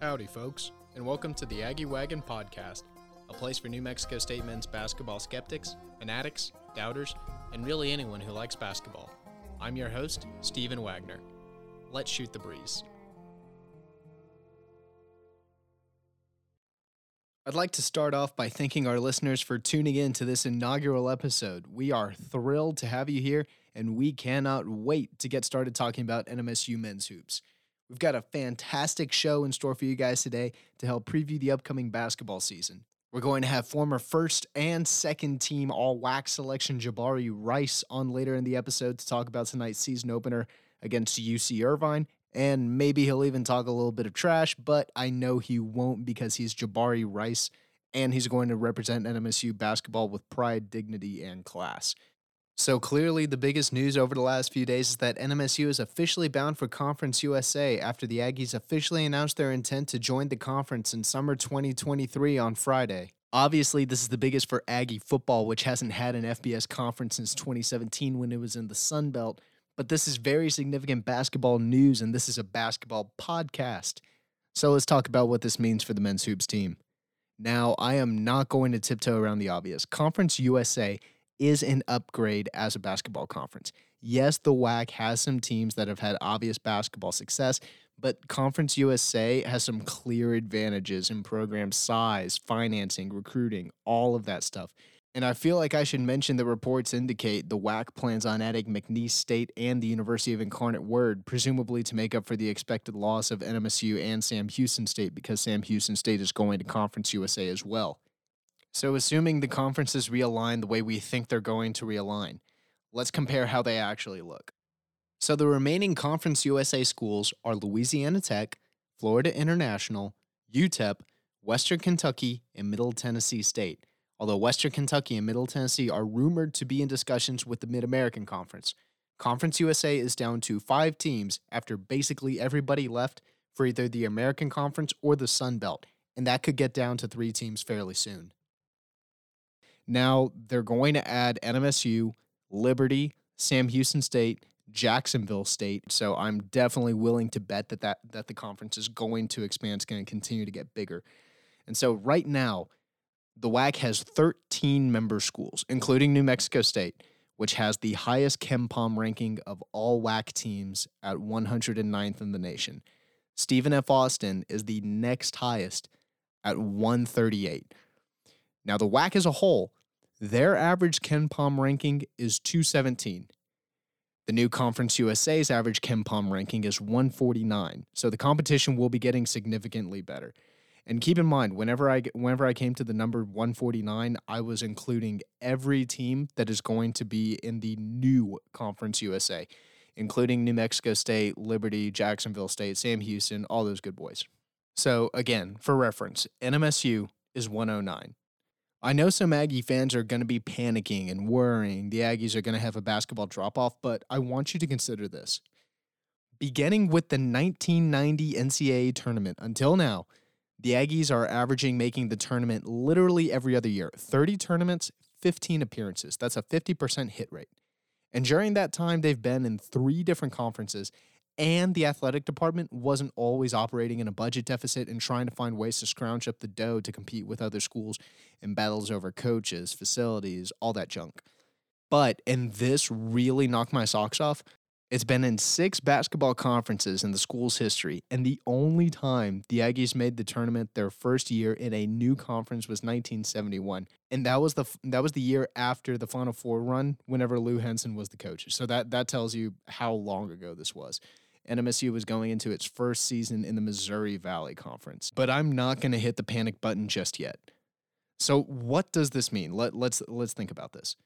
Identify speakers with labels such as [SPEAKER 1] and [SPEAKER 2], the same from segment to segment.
[SPEAKER 1] Howdy, folks, and welcome to the Aggie Wagon Podcast, a place for New Mexico State men's basketball skeptics, fanatics, doubters, and really anyone who likes basketball. I'm your host, Stephen Wagner. Let's shoot the breeze. I'd like to start off by thanking our listeners for tuning in to this inaugural episode. We are thrilled to have you here, and we cannot wait to get started talking about NMSU men's hoops. We've got a fantastic show in store for you guys today to help preview the upcoming basketball season. We're going to have former first and second team all WAC selection Jabari Rice on later in the episode to talk about tonight's season opener against UC Irvine. And maybe he'll even talk a little bit of trash, but I know he won't because he's Jabari Rice and he's going to represent NMSU basketball with pride, dignity, and class. So clearly, the biggest news over the last few days is that NMSU is officially bound for Conference USA after the Aggies officially announced their intent to join the conference in summer 2023 on Friday. Obviously, this is the biggest for Aggie football, which hasn't had an FBS conference since 2017 when it was in the Sun Belt. But this is very significant basketball news, and this is a basketball podcast. So let's talk about what this means for the men's hoops team. Now, I am not going to tiptoe around the obvious. Conference USA is an upgrade as a basketball conference. Yes, the WAC has some teams that have had obvious basketball success, but Conference USA has some clear advantages in program size, financing, recruiting, all of that stuff. And I feel like I should mention that reports indicate the WAC plans on adding McNeese State and the University of Incarnate Word, presumably to make up for the expected loss of NMSU and Sam Houston State because Sam Houston State is going to Conference USA as well. So, assuming the conferences realign the way we think they're going to realign, let's compare how they actually look. So, the remaining Conference USA schools are Louisiana Tech, Florida International, UTEP, Western Kentucky, and Middle Tennessee State. Although Western Kentucky and Middle Tennessee are rumored to be in discussions with the Mid American Conference. Conference USA is down to five teams after basically everybody left for either the American Conference or the Sun Belt, and that could get down to three teams fairly soon. Now they're going to add NMSU, Liberty, Sam Houston State, Jacksonville State. So I'm definitely willing to bet that that, that the conference is going to expand. It's going to continue to get bigger. And so right now, the WAC has 13 member schools, including New Mexico State, which has the highest KenPom ranking of all WAC teams at 109th in the nation. Stephen F. Austin is the next highest at 138. Now, the WAC as a whole their average KenPom ranking is 217. The new Conference USA's average KenPom ranking is 149. So the competition will be getting significantly better. And keep in mind, whenever I whenever I came to the number 149, I was including every team that is going to be in the new Conference USA, including New Mexico State, Liberty, Jacksonville State, Sam Houston, all those good boys. So again, for reference, NMSU is 109. I know some Aggie fans are going to be panicking and worrying the Aggies are going to have a basketball drop off, but I want you to consider this. Beginning with the 1990 NCAA tournament until now, the Aggies are averaging making the tournament literally every other year 30 tournaments, 15 appearances. That's a 50% hit rate. And during that time, they've been in three different conferences and the athletic department wasn't always operating in a budget deficit and trying to find ways to scrounge up the dough to compete with other schools in battles over coaches, facilities, all that junk. But, and this really knocked my socks off, it's been in six basketball conferences in the school's history, and the only time the Aggies made the tournament their first year in a new conference was 1971, and that was the that was the year after the Final Four run, whenever Lou Henson was the coach. So that that tells you how long ago this was. NMSU was going into its first season in the Missouri Valley Conference. But I'm not going to hit the panic button just yet. So what does this mean? Let, let's let's think about this.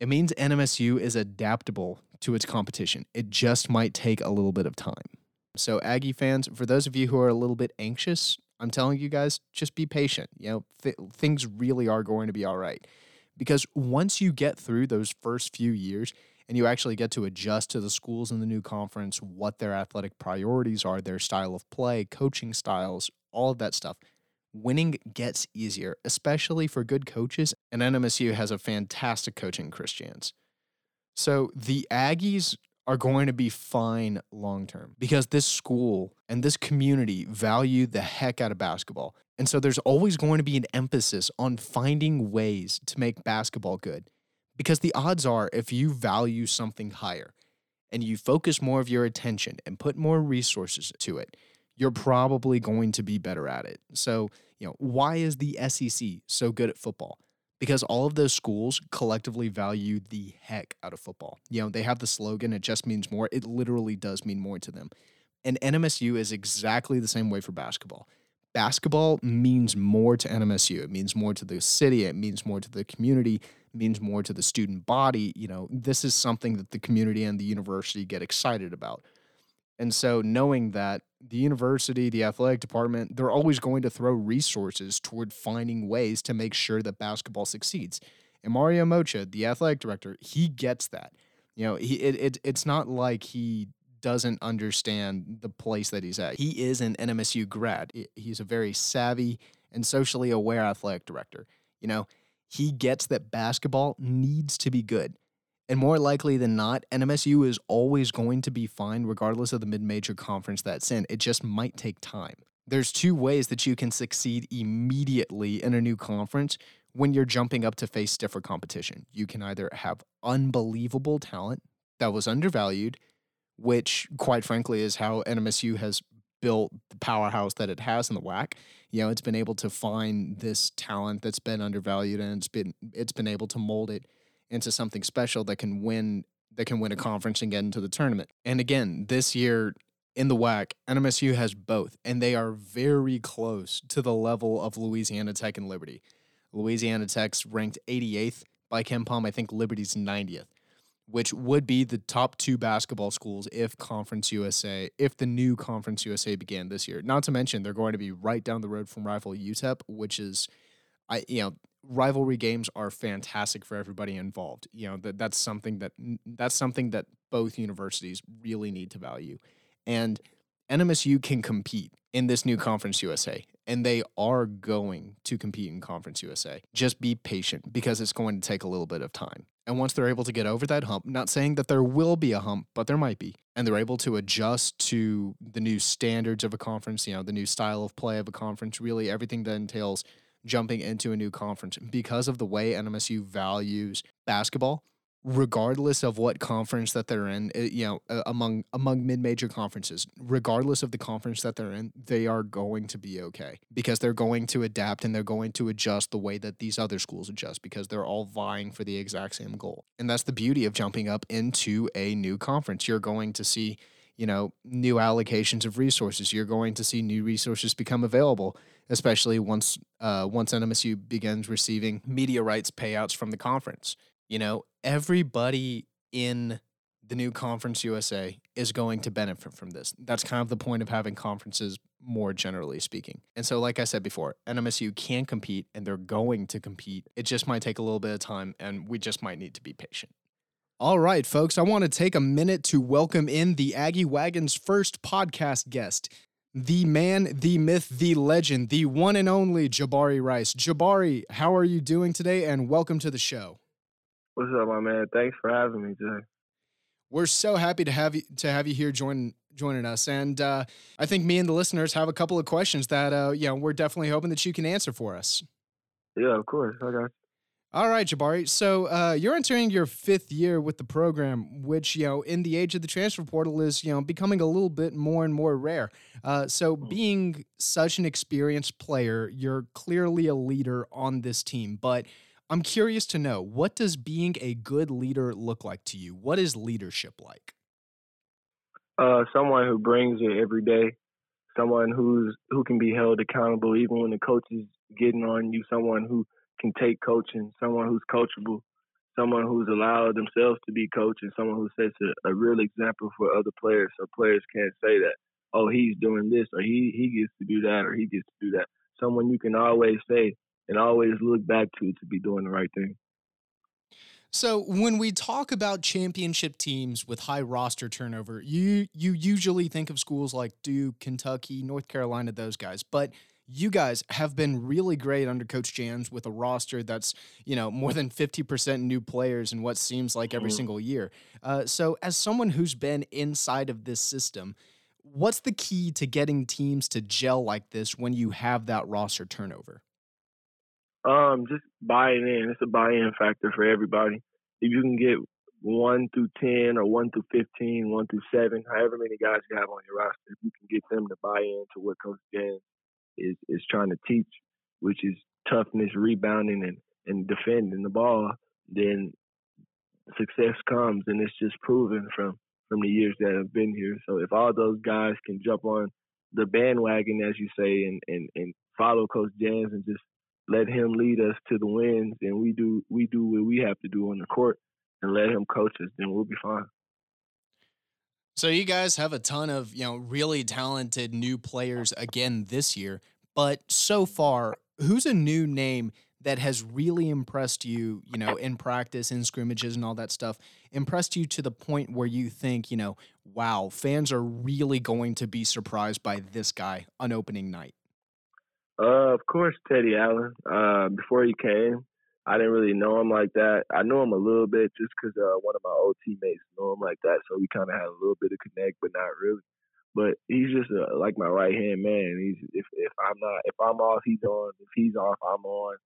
[SPEAKER 1] It means NMSU is adaptable to its competition. It just might take a little bit of time. So Aggie fans, for those of you who are a little bit anxious, I'm telling you guys, just be patient. You know, th- things really are going to be all right. Because once you get through those first few years, and you actually get to adjust to the schools in the new conference, what their athletic priorities are, their style of play, coaching styles, all of that stuff. Winning gets easier, especially for good coaches, and NMSU has a fantastic coach in. So the Aggies are going to be fine long term because this school and this community value the heck out of basketball. And so there's always going to be an emphasis on finding ways to make basketball good. Because the odds are, if you value something higher and you focus more of your attention and put more resources to it, you're probably going to be better at it. So, you know, why is the SEC so good at football? Because all of those schools collectively value the heck out of football. You know, they have the slogan, it just means more. It literally does mean more to them. And NMSU is exactly the same way for basketball. Basketball means more to NMSU. It means more to the city. It means more to the community. It means more to the student body. You know, this is something that the community and the university get excited about. And so, knowing that the university, the athletic department, they're always going to throw resources toward finding ways to make sure that basketball succeeds. And Mario Moccia, the athletic director, he gets that. You know, he it, it it's not like he doesn't understand the place that he's at. He is an NMSU grad. He's a very savvy and socially aware athletic director. You know, he gets that basketball needs to be good. And more likely than not, NMSU is always going to be fine regardless of the mid major conference that's in. It just might take time. There's two ways that you can succeed immediately in a new conference when you're jumping up to face stiffer competition. You can either have unbelievable talent that was undervalued, which, quite frankly, is how NMSU has built the powerhouse that it has in the WAC. You know, it's been able to find this talent that's been undervalued and it's been it's been able to mold it into something special that can win that can win a conference and get into the tournament. And again, this year in the WAC, NMSU has both, and they are very close to the level of Louisiana Tech and Liberty. Louisiana Tech's ranked 88th by KenPom. I think Liberty's 90th, which would be the top two basketball schools if Conference USA, if the new Conference USA began this year. Not to mention, they're going to be right down the road from rival UTEP, which is, I you know, rivalry games are fantastic for everybody involved. You know, that that's something that that's something that both universities really need to value. And NMSU can compete in this new Conference USA, and they are going to compete in Conference USA. Just be patient because it's going to take a little bit of time. And once they're able to get over that hump, not saying that there will be a hump, but there might be, and they're able to adjust to the new standards of a conference, you know, the new style of play of a conference, really everything that entails jumping into a new conference. Because of the way NMSU values basketball regardless of what conference that they're in eh, you know among among mid-major conferences regardless of the conference that they're in they are going to be okay because they're going to adapt and they're going to adjust the way that these other schools adjust because they're all vying for the exact same goal. And that's the beauty of jumping up into a new conference. You're going to see you know new allocations of resources. You're going to see new resources become available especially once uh, once NMSU begins receiving media rights payouts from the conference. You know, everybody in the new Conference USA is going to benefit from this. That's kind of the point of having conferences more generally speaking. And so, like I said before, NMSU can compete and they're going to compete. It just might take a little bit of time and we just might need to be patient. All right, folks, I want to take a minute to welcome in the Aggie Wagon's first podcast guest the man, the myth, the legend, the one and only Jabari Rice. Jabari, how are you doing today? And welcome to the show.
[SPEAKER 2] What's up, my man? Thanks for having me today.
[SPEAKER 1] We're so happy to have you to have you here join, joining us, and uh, I think me and the listeners have a couple of questions that uh, you know we're definitely hoping that you can answer for us.
[SPEAKER 2] Yeah, of course. I got
[SPEAKER 1] all right, Jabari. So uh, you're entering your fifth year with the program, which you know, in the age of the transfer portal, is you know becoming a little bit more and more rare. Uh, so, hmm. being such an experienced player, you're clearly a leader on this team. But I'm curious to know, what does being a good leader look like to you? What is leadership like?
[SPEAKER 2] Uh, someone who brings it every day. Someone who's who can be held accountable even when the coach is getting on you. Someone who can take coaching, someone who's coachable, someone who's allowed themselves to be coached, and someone who sets a, a real example for other players so players can't say that, oh, he's doing this or he, he gets to do that or he gets to do that. Someone you can always say and always look back to to be doing the right thing.
[SPEAKER 1] So when we talk about championship teams with high roster turnover, you you usually think of schools like Duke, Kentucky, North Carolina, those guys. But you guys have been really great under Coach Jans with a roster that's, you know, more than 50% new players in what seems like every mm-hmm. single year. Uh, so, as someone who's been inside of this system, what's the key to getting teams to gel like this when you have that roster turnover?
[SPEAKER 2] Um, just buying in. It's a buy-in factor for everybody. If you can get one through ten or one through 15, one through seven, however many guys you have on your roster, if you can get them to buy into what Coach Jans is is trying to teach, which is toughness, rebounding, and and defending the ball, then success comes, and it's just proven from from the years that I've been here. So if all those guys can jump on the bandwagon, as you say, and and and follow Coach Jans and just let him lead us to the wins, and we do we do what we have to do on the court, and let him coach us, then we'll be fine.
[SPEAKER 1] So you guys have a ton of, you know, really talented new players again this year, but so far, who's a new name that has really impressed you, you know, in practice, in scrimmages and all that stuff, impressed you to the point where you think, you know, wow, fans are really going to be surprised by this guy on opening night?
[SPEAKER 2] Uh, of course, Teddy Allen. Uh, before he came, I didn't really know him like that. I know him a little bit just because uh, one of my old teammates know him like that, so we kind of had a little bit of connect, but not really. But he's just uh, like my right hand man. He's if if I'm not if I'm off, he's on. If he's off, I'm on.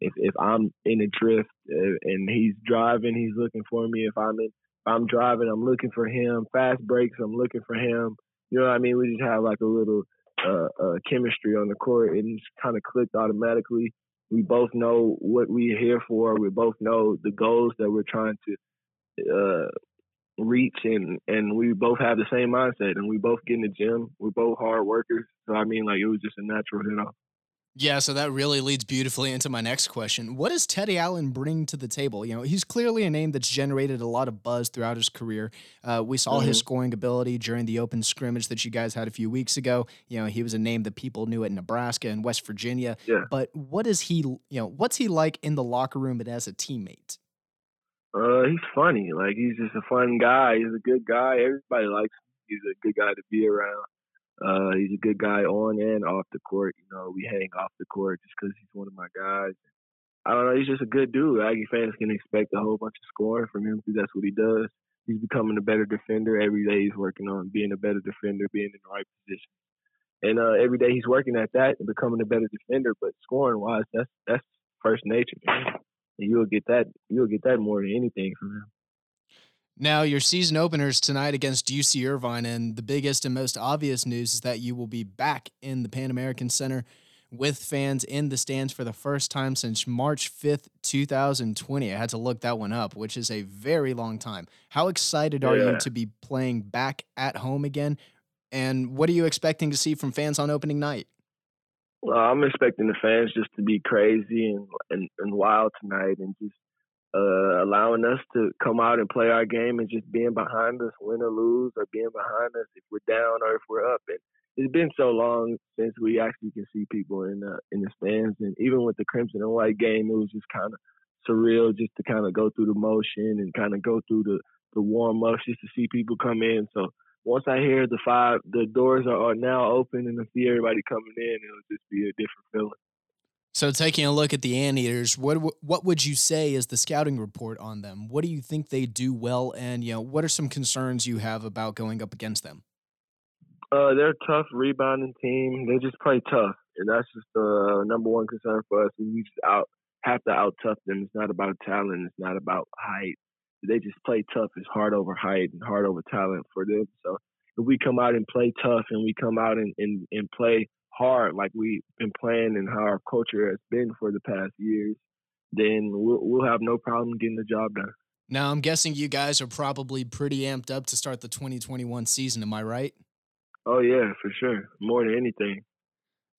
[SPEAKER 2] If if I'm in a drift uh, and he's driving, he's looking for me. If I'm in, if I'm driving, I'm looking for him. Fast breaks, I'm looking for him. You know what I mean? We just have like a little uh, uh, chemistry on the court, and it's kind of clicked automatically we both know what we're here for. We both know the goals that we're trying to uh, reach, and and we both have the same mindset. And we both get in the gym. We're both hard workers. So I mean, like it was just a natural hit off.
[SPEAKER 1] Yeah, so that really leads beautifully into my next question. What does Teddy Allen bring to the table? You know, he's clearly a name that's generated a lot of buzz throughout his career. Uh, we saw mm-hmm. his scoring ability during the open scrimmage that you guys had a few weeks ago. You know, he was a name that people knew at Nebraska and West Virginia.
[SPEAKER 2] Yeah.
[SPEAKER 1] But what is he, you know, what's he like in the locker room and as a teammate?
[SPEAKER 2] Uh, he's funny. Like he's just a fun guy. He's a good guy. Everybody likes him. He's a good guy to be around. Uh, he's a good guy on and off the court. You know, we hang off the court just because he's one of my guys. I don't know. He's just a good dude. Aggie fans can expect a whole bunch of scoring from him because that's what he does. He's becoming a better defender every day. He's working on being a better defender, being in the right position, and uh, every day he's working at that and becoming a better defender. But scoring wise, that's that's first nature, man. And you'll get that. You'll get that more than anything from him.
[SPEAKER 1] Now, your season openers tonight against UC Irvine, and the biggest and most obvious news is that you will be back in the Pan American Center with fans in the stands for the first time since March 5th, 2020. I had to look that one up, which is a very long time. How excited are yeah. you to be playing back at home again? And what are you expecting to see from fans on opening night?
[SPEAKER 2] Well, I'm expecting the fans just to be crazy and, and, and wild tonight and just uh, allowing us to come out and play our game and just being behind us, win or lose, or being behind us if we're down or if we're up. And it's been so long since we actually can see people in the in the stands, and even with the Crimson and White game, it was just kind of surreal just to kind of go through the motion and kind of go through the the warm ups just to see people come in. So once I hear the five, the doors are, are now open and I see everybody coming in, it'll just be a different feeling.
[SPEAKER 1] So, taking a look at the Anteaters, what what would you say is the scouting report on them? What do you think they do well, and you know, what are some concerns you have about going up against them?
[SPEAKER 2] Uh, they're a tough rebounding team. They just play tough, and that's just the number one concern for us. We just out have to out tough them. It's not about talent. It's not about height. They just play tough. It's hard over height and hard over talent for them. So if we come out and play tough, and we come out and and, and play hard like we've been playing and how our culture has been for the past years, then we'll, we'll have no problem getting the job done.
[SPEAKER 1] Now, I'm guessing you guys are probably pretty amped up to start the 2021 season. Am I right?
[SPEAKER 2] Oh, yeah, for sure. More than anything.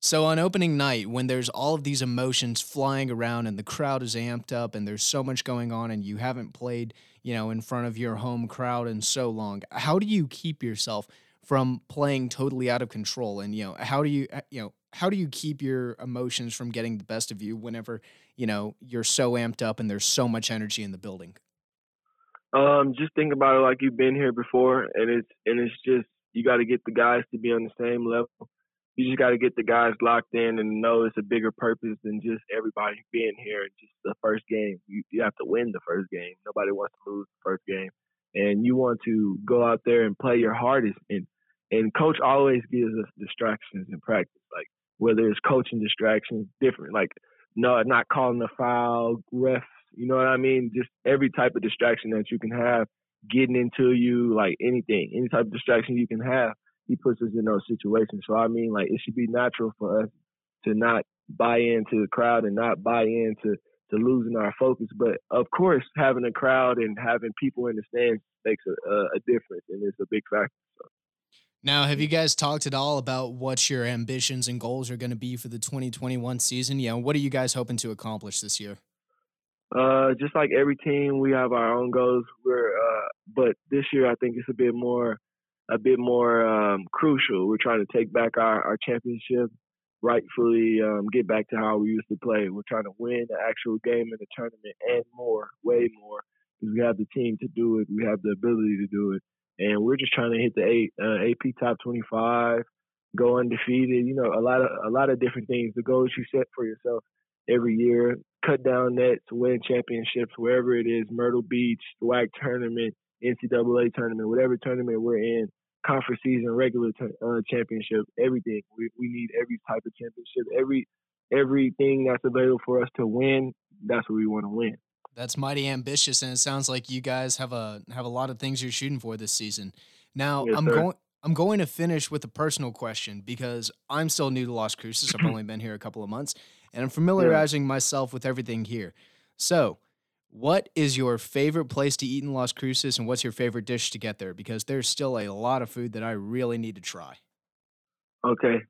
[SPEAKER 1] So, on opening night, when there's all of these emotions flying around and the crowd is amped up and there's so much going on and you haven't played, you know, in front of your home crowd in so long, how do you keep yourself from playing totally out of control and you know how do you uh, you know how do you keep your emotions from getting the best of you whenever you know you're so amped up and there's so much energy in the building
[SPEAKER 2] um just think about it like you've been here before and it's and it's just you got to get the guys to be on the same level you just got to get the guys locked in and know it's a bigger purpose than just everybody being here just the first game. You, you have to win the first game. Nobody wants to lose the first game, and you want to go out there and play your hardest. And and coach always gives us distractions in practice, like whether it's coaching distractions, different, like no, not calling the foul, refs. You know what I mean? Just every type of distraction that you can have getting into you, like anything, any type of distraction you can have he puts us in those situations. So I mean, like it should be natural for us to not buy into the crowd and not buy into to losing our focus. But of course, having a crowd and having people in the stands makes a, a difference, and it's a big factor.
[SPEAKER 1] Now, have you guys talked at all about what your ambitions and goals are going to be for the 2021 season? Yeah, what are you guys hoping to accomplish this year?
[SPEAKER 2] Uh, just like every team, we have our own goals. We're, uh, but this year I think it's a bit more a bit more um, crucial. We're trying to take back our, our championship, rightfully um, get back to how we used to play. We're trying to win the actual game in the tournament and more, way more, because we have the team to do it. We have the ability to do it, and we're just trying to hit the eight, uh, AP top 25, go undefeated. You know, a lot of a lot of different things. The goals you set for yourself every year, cut down nets, win championships wherever it is, Myrtle Beach, WAC tournament. NCAA tournament, whatever tournament we're in, conference season, regular t- uh, championship, everything. We we need every type of championship, every everything that's available for us to win. That's what we want to win.
[SPEAKER 1] That's mighty ambitious, and it sounds like you guys have a have a lot of things you're shooting for this season. Now, yes, I'm sir. going. I'm going to finish with a personal question because I'm still new to Las Cruces. I've only been here a couple of months, and I'm familiarizing yeah. myself with everything here. So, what is your favorite place to eat in Las Cruces, and what's your favorite dish to get there? Because there's still a lot of food that I really need to try.
[SPEAKER 2] Okay,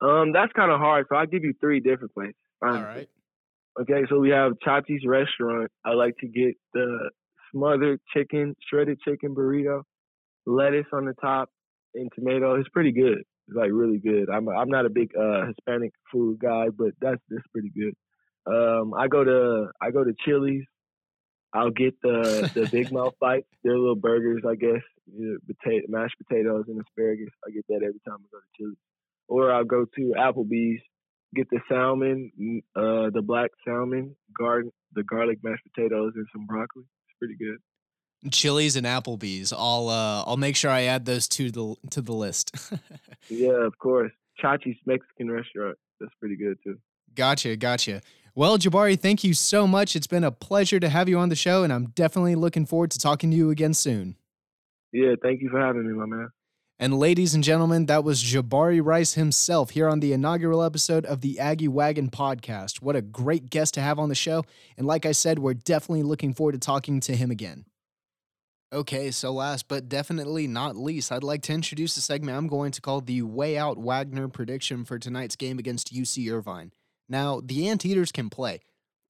[SPEAKER 2] um, that's kind of hard. So I'll give you three different places.
[SPEAKER 1] Honestly. All right.
[SPEAKER 2] Okay, so we have Chachi's restaurant. I like to get the smothered chicken, shredded chicken burrito, lettuce on the top, and tomato. It's pretty good. It's like really good. I'm I'm not a big uh, Hispanic food guy, but that's that's pretty good. Um, I go to I go to Chili's I'll get the the big mouth bites. They're little burgers, I guess. You know, potato, mashed potatoes and asparagus. I get that every time I go to Chili's. Or I'll go to Applebee's, get the salmon, uh, the black salmon, garden, the garlic mashed potatoes, and some broccoli. It's pretty good.
[SPEAKER 1] Chili's and Applebee's. I'll uh, I'll make sure I add those to the to the list.
[SPEAKER 2] yeah, of course. Chachi's Mexican restaurant. That's pretty good too.
[SPEAKER 1] Gotcha, gotcha. Well, Jabari, thank you so much. It's been a pleasure to have you on the show, and I'm definitely looking forward to talking to you again soon.
[SPEAKER 2] Yeah, thank you for having me, my man.
[SPEAKER 1] And ladies and gentlemen, that was Jabari Rice himself here on the inaugural episode of the Aggie Wagon podcast. What a great guest to have on the show. And like I said, we're definitely looking forward to talking to him again. Okay, so last but definitely not least, I'd like to introduce a segment I'm going to call the Way Out Wagner prediction for tonight's game against UC Irvine. Now, the Anteaters can play.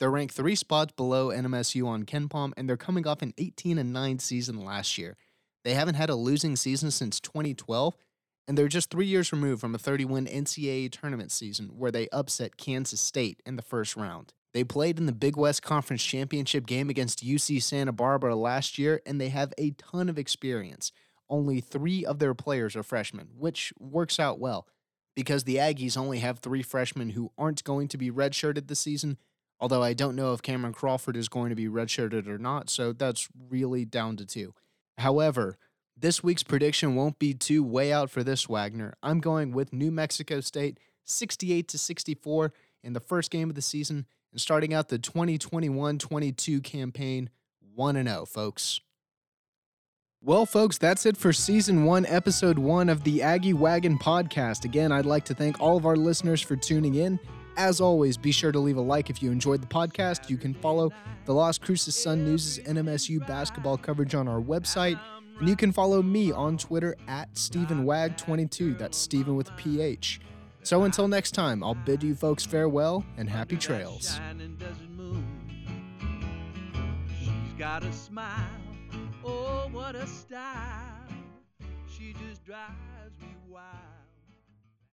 [SPEAKER 1] They're ranked three spots below NMSU on KenPom, and they're coming off an 18 and 9 season last year. They haven't had a losing season since 2012, and they're just three years removed from a 30 win NCAA tournament season where they upset Kansas State in the first round. They played in the Big West Conference Championship game against UC Santa Barbara last year, and they have a ton of experience. Only three of their players are freshmen, which works out well because the Aggies only have three freshmen who aren't going to be redshirted this season. Although I don't know if Cameron Crawford is going to be redshirted or not, so that's really down to two. However, this week's prediction won't be too way out for this Wagner. I'm going with New Mexico State 68 to 64 in the first game of the season and starting out the 2021-22 campaign 1 and 0, folks. Well, folks, that's it for season one, episode one of the Aggie Wagon podcast. Again, I'd like to thank all of our listeners for tuning in. As always, be sure to leave a like if you enjoyed the podcast. You can follow the Las Cruces Sun News' NMSU basketball coverage on our website. And you can follow me on Twitter at StephenWag22. That's Stephen with a PH. So until next time, I'll bid you folks farewell and happy trails. got a smile Oh, what a style. She just drives me wild.